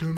You're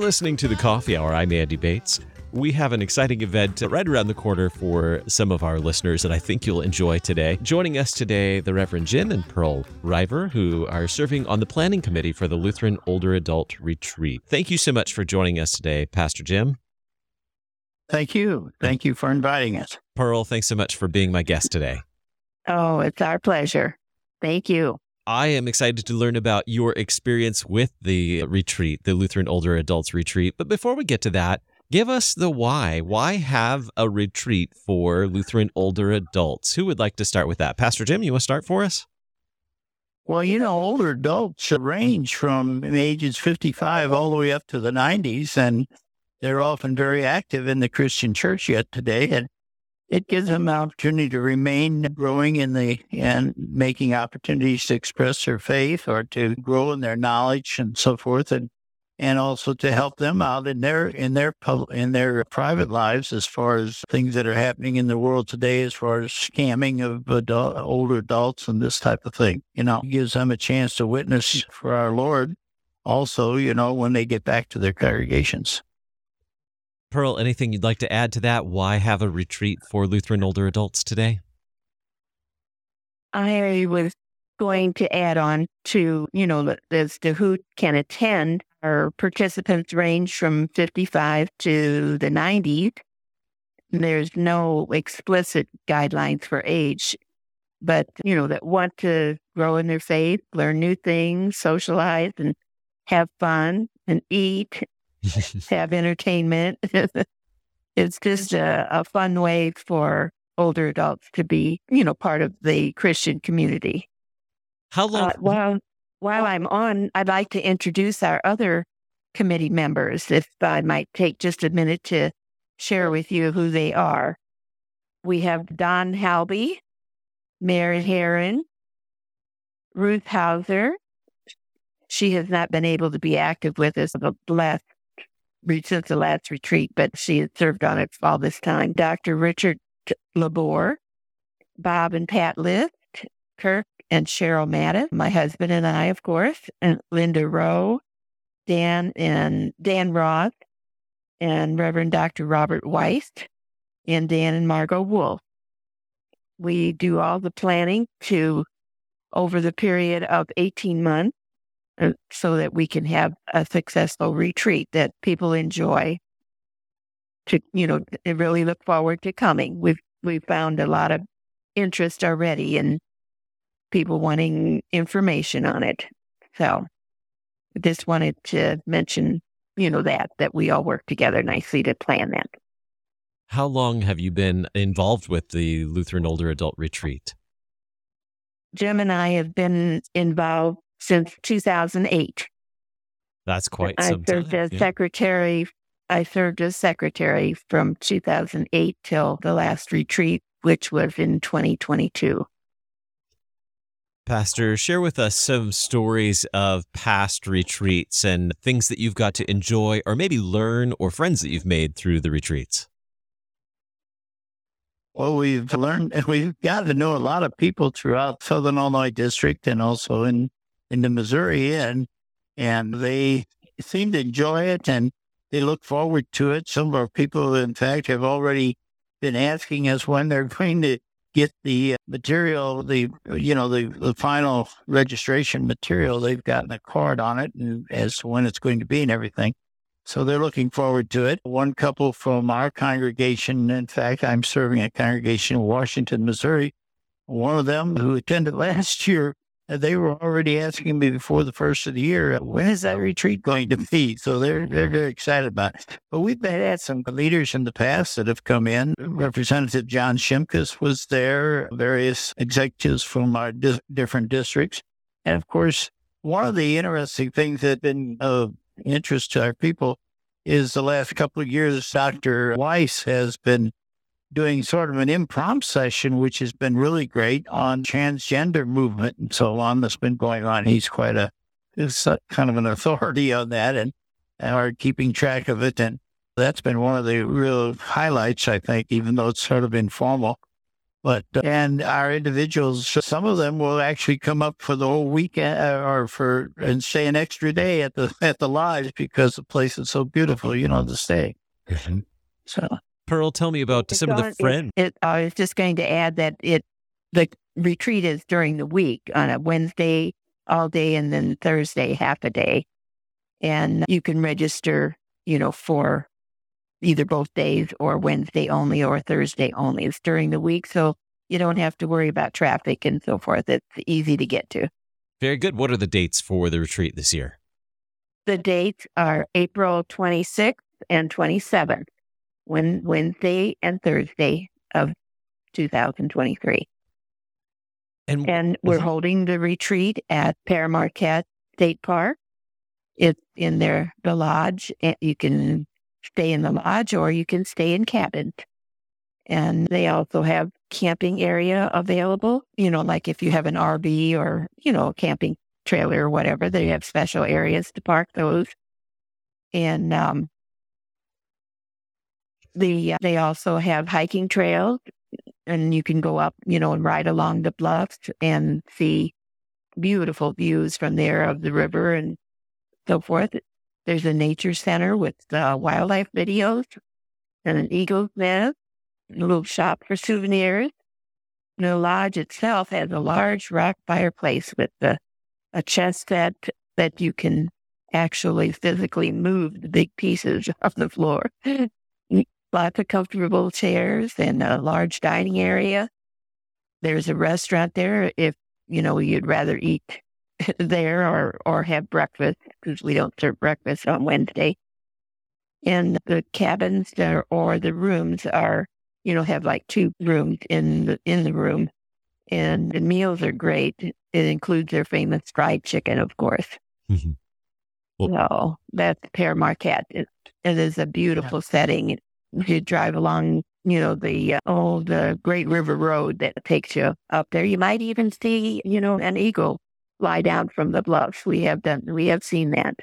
listening to the Coffee Hour. I'm Andy Bates. We have an exciting event right around the corner for some of our listeners that I think you'll enjoy today. Joining us today, the Reverend Jim and Pearl Rhiver, who are serving on the planning committee for the Lutheran Older Adult Retreat. Thank you so much for joining us today, Pastor Jim. Thank you. Thank you for inviting us. Pearl, thanks so much for being my guest today. Oh, it's our pleasure. Thank you. I am excited to learn about your experience with the retreat, the Lutheran Older Adults Retreat. But before we get to that, Give us the why. Why have a retreat for Lutheran older adults? Who would like to start with that? Pastor Jim, you want to start for us? Well, you know, older adults range from ages 55 all the way up to the 90s, and they're often very active in the Christian church yet today. And it gives them an opportunity to remain growing in the and making opportunities to express their faith or to grow in their knowledge and so forth. And and also to help them out in their in their public in their private lives as far as things that are happening in the world today as far as scamming of adult, older adults and this type of thing you know it gives them a chance to witness for our lord also you know when they get back to their congregations pearl anything you'd like to add to that? Why have a retreat for lutheran older adults today? I was going to add on to you know as to who can attend. Our participants range from 55 to the 90s. There's no explicit guidelines for age, but, you know, that want to grow in their faith, learn new things, socialize, and have fun and eat, have entertainment. it's just a, a fun way for older adults to be, you know, part of the Christian community. How long? Uh, well, while I'm on, I'd like to introduce our other committee members, if I might take just a minute to share with you who they are. We have Don Halby, Mary Heron, Ruth Hauser. She has not been able to be active with us the last since the last retreat, but she had served on it all this time. Dr. Richard Labor, Bob and Pat List, Kirk and Cheryl Madden, my husband and I, of course, and Linda Rowe, Dan and Dan Roth and Reverend Dr. Robert Weiss and Dan and Margot Wolf. We do all the planning to over the period of 18 months Uh, so that we can have a successful retreat that people enjoy to, you know, really look forward to coming. We've, we've found a lot of interest already and people wanting information on it. So just wanted to mention, you know, that, that we all work together nicely to plan that. How long have you been involved with the Lutheran Older Adult Retreat? Jim and I have been involved since 2008. That's quite I some served time. as yeah. secretary. I served as secretary from 2008 till the last retreat, which was in 2022. Pastor, share with us some stories of past retreats and things that you've got to enjoy or maybe learn or friends that you've made through the retreats. Well, we've learned and we've got to know a lot of people throughout Southern Illinois district and also in, in the Missouri and and they seem to enjoy it and they look forward to it. Some of our people, in fact, have already been asking us when they're going to get the uh, material, the you know the the final registration material. They've gotten a card on it and as to when it's going to be and everything. So they're looking forward to it. One couple from our congregation, in fact, I'm serving a congregation in Washington, Missouri. One of them who attended last year Uh, they were already asking me before the first of the year, uh, when is that retreat going to be? So they're they're very excited about it. But we've had some leaders in the past that have come in. Representative John Shimkus was there, various executives from our di- different districts, and of course, one of the interesting things that have been of interest to our people is the last couple of years, Dr. Weiss has been doing sort of an impromptu session, which has been really great on transgender movement and so on that's been going on. He's quite a, is kind of an authority on that and are keeping track of it. And that's been one of the real highlights, I think, even though it's sort of informal. But uh, and our individuals, some of them will actually come up for the whole weekend uh, or for and stay an extra day at the at the lodge because the place is so beautiful, you know, to stay. Mm-hmm. So, Pearl, tell me about some of the friends. It, I was just going to add that it the retreat is during the week on a Wednesday all day and then Thursday half a day, and you can register, you know, for either both days or Wednesday only or Thursday only. It's during the week, so you don't have to worry about traffic and so forth. It's easy to get to. Very good. What are the dates for the retreat this year? The dates are April 26th and 27th, when Wednesday and Thursday of 2023. And And we're holding the retreat at Pere Marquette State Park. It's in there, the lodge. and You can stay in the lodge or you can stay in cabins. And they also have camping area available. You know, like if you have an RV or, you know, a camping trailer or whatever, they have special areas to park those. And um, the they also have hiking trails and you can go up, you know, and ride along the bluffs and see beautiful views from there of the river and so forth. There's a nature center with uh, wildlife videos and an eagle's nest, a little shop for souvenirs. And the lodge itself has a large rock fireplace with a, a chest set that you can actually physically move the big pieces off the floor. Lots of comfortable chairs and a large dining area. There's a restaurant there if, you know, you'd rather eat there or, or have breakfast because we don't serve breakfast on Wednesday. And the cabins there or the rooms are, you know, have like two rooms in the, in the room. And the meals are great. It includes their famous fried chicken, of course. Mhm. Well- so that's Pere Marquette. It, it is a beautiful setting. You drive along, you know, the uh, oh, the Great River Road that takes you up there. You might even see, you know, an eagle fly down from the bluffs. We have done, we have seen that.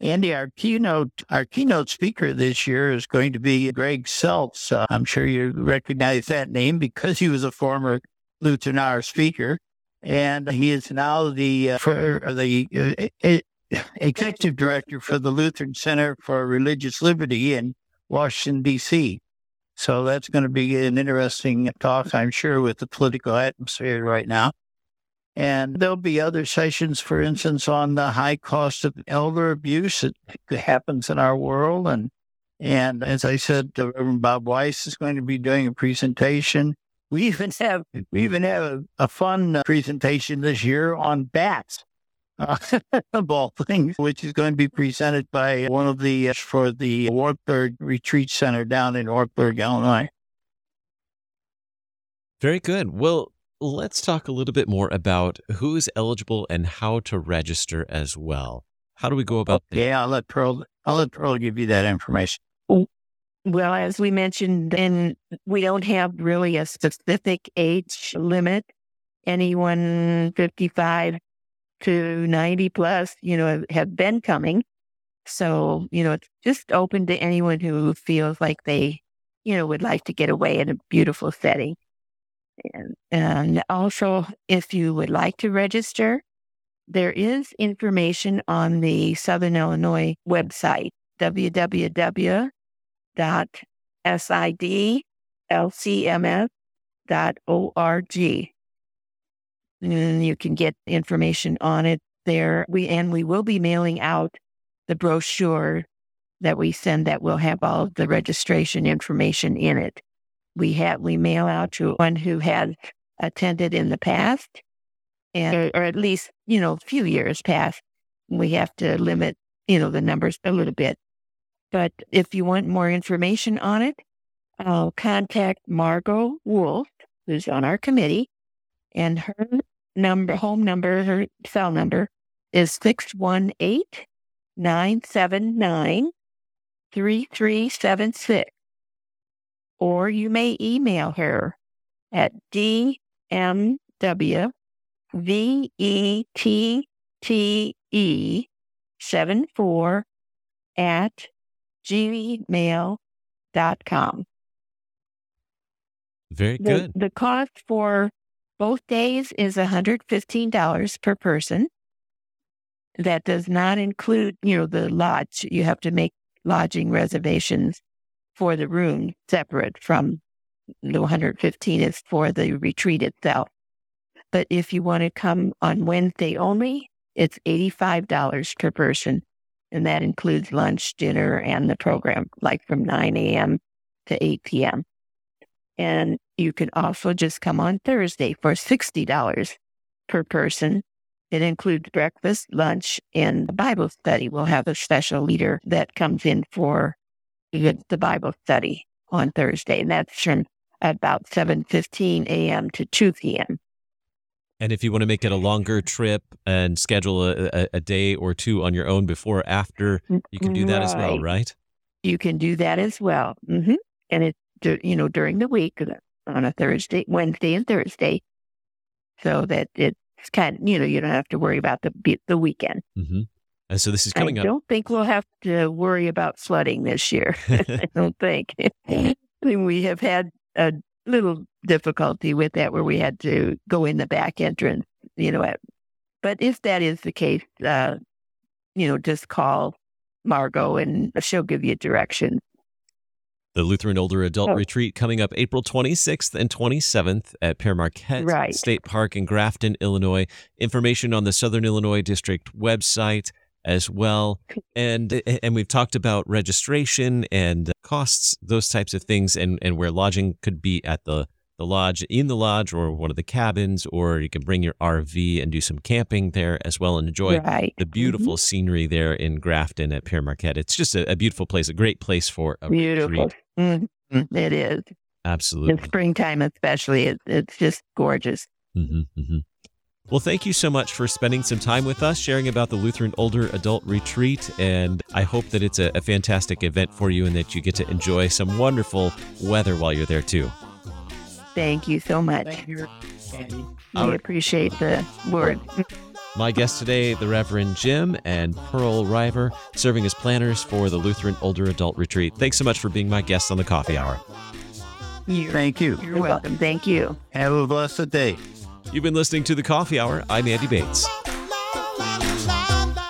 Andy, our keynote, our keynote speaker this year is going to be Greg Seltz. Uh, I'm sure you recognize that name because he was a former Hour speaker, and he is now the uh, for the uh, executive director for the Lutheran Center for Religious Liberty in Washington D.C. So that's going to be an interesting talk, I'm sure, with the political atmosphere right now. And there'll be other sessions, for instance, on the high cost of elder abuse that happens in our world. And and as I said, Reverend Bob Weiss is going to be doing a presentation. We even have we even have a, a fun presentation this year on bats, uh, of all things, which is going to be presented by one of the uh, for the Wartburg Retreat Center down in Wartburg, Illinois. Very good. Well, let's talk a little bit more about who is eligible and how to register as well. How do we go about that? Yeah, I'll let Pearl. I'll let Pearl give you that information. Well, as we mentioned, and we don't have really a specific age limit. Anyone 55 to 90 plus, you know, have been coming. So, you know, it's just open to anyone who feels like they, you know, would like to get away in a beautiful setting. And, and also, if you would like to register, there is information on the Southern Illinois website, www And you can get information on it there. We and we will be mailing out the brochure that we send that will have all the registration information in it. We have we mail out to one who has attended in the past, and or, or at least you know a few years past. We have to limit you know the numbers a little bit. But if you want more information on it, I'll contact Margot Wolf, who's on our committee, and her number, home number, her cell number is 618 979 3376. Or you may email her at dmwvette74 at gmail.com. Very The, good. the cost for both days is $115 per person. That does not include, you know, the lodge. You have to make lodging reservations for the room separate from the 115 is for the retreat itself. But if you want to come on Wednesday only, it's $85 per person. And that includes lunch, dinner, and the program, like from 9 a.m. to 8 p.m. And you can also just come on Thursday for $60 per person. It includes breakfast, lunch, and Bible study. We'll have a special leader that comes in for the Bible study on Thursday, and that's from about 7.15 a.m. to 2 p.m. And if you want to make it a longer trip and schedule a, a, a day or two on your own before or after, you can do that as well, Right. right? You can do that as well. hmm And it's, you know, during the week on a Thursday, Wednesday and Thursday, so that it's kind of, you know, you don't have to worry about the the weekend. hmm And so this is coming I up. don't think we'll have to worry about flooding this year. I don't think. we have had a little difficulty with that where we had to go in the back entrance, you know. At, but if that is the case, uh, you know, just call Margot and she'll give you directions. The Lutheran Older Adult Oh. Retreat coming up April 26th and 27th at Pere Marquette Right. State Park in Grafton, Illinois. Information on the Southern Illinois District website as well. And and we've talked about registration and costs, those types of things, and, and where lodging could be at the, the lodge, in the lodge, or one of the cabins, or you can bring your RV and do some camping there as well and enjoy right. the beautiful scenery there in Grafton at Pere Marquette. It's just a, a beautiful place, a great place for a Beautiful. retreat. Mhm. It is. Absolutely. In springtime, especially, it, it's just gorgeous. hmm hmm Well, thank you so much for spending some time with us, sharing about the Lutheran Older Adult Retreat. And I hope that it's a, a fantastic event for you and that you get to enjoy some wonderful weather while you're there, too. Thank you so much. Thank you, Andy. We appreciate the word. My guests today, the Reverend Jim and Pearl Rhiver, serving as planners for the Lutheran Older Adult Retreat. Thanks so much for being my guests on the coffee hour. You. Thank you. You're welcome. Thank you. Have a blessed day. You've been listening to the coffee hour. I'm Andy Bates.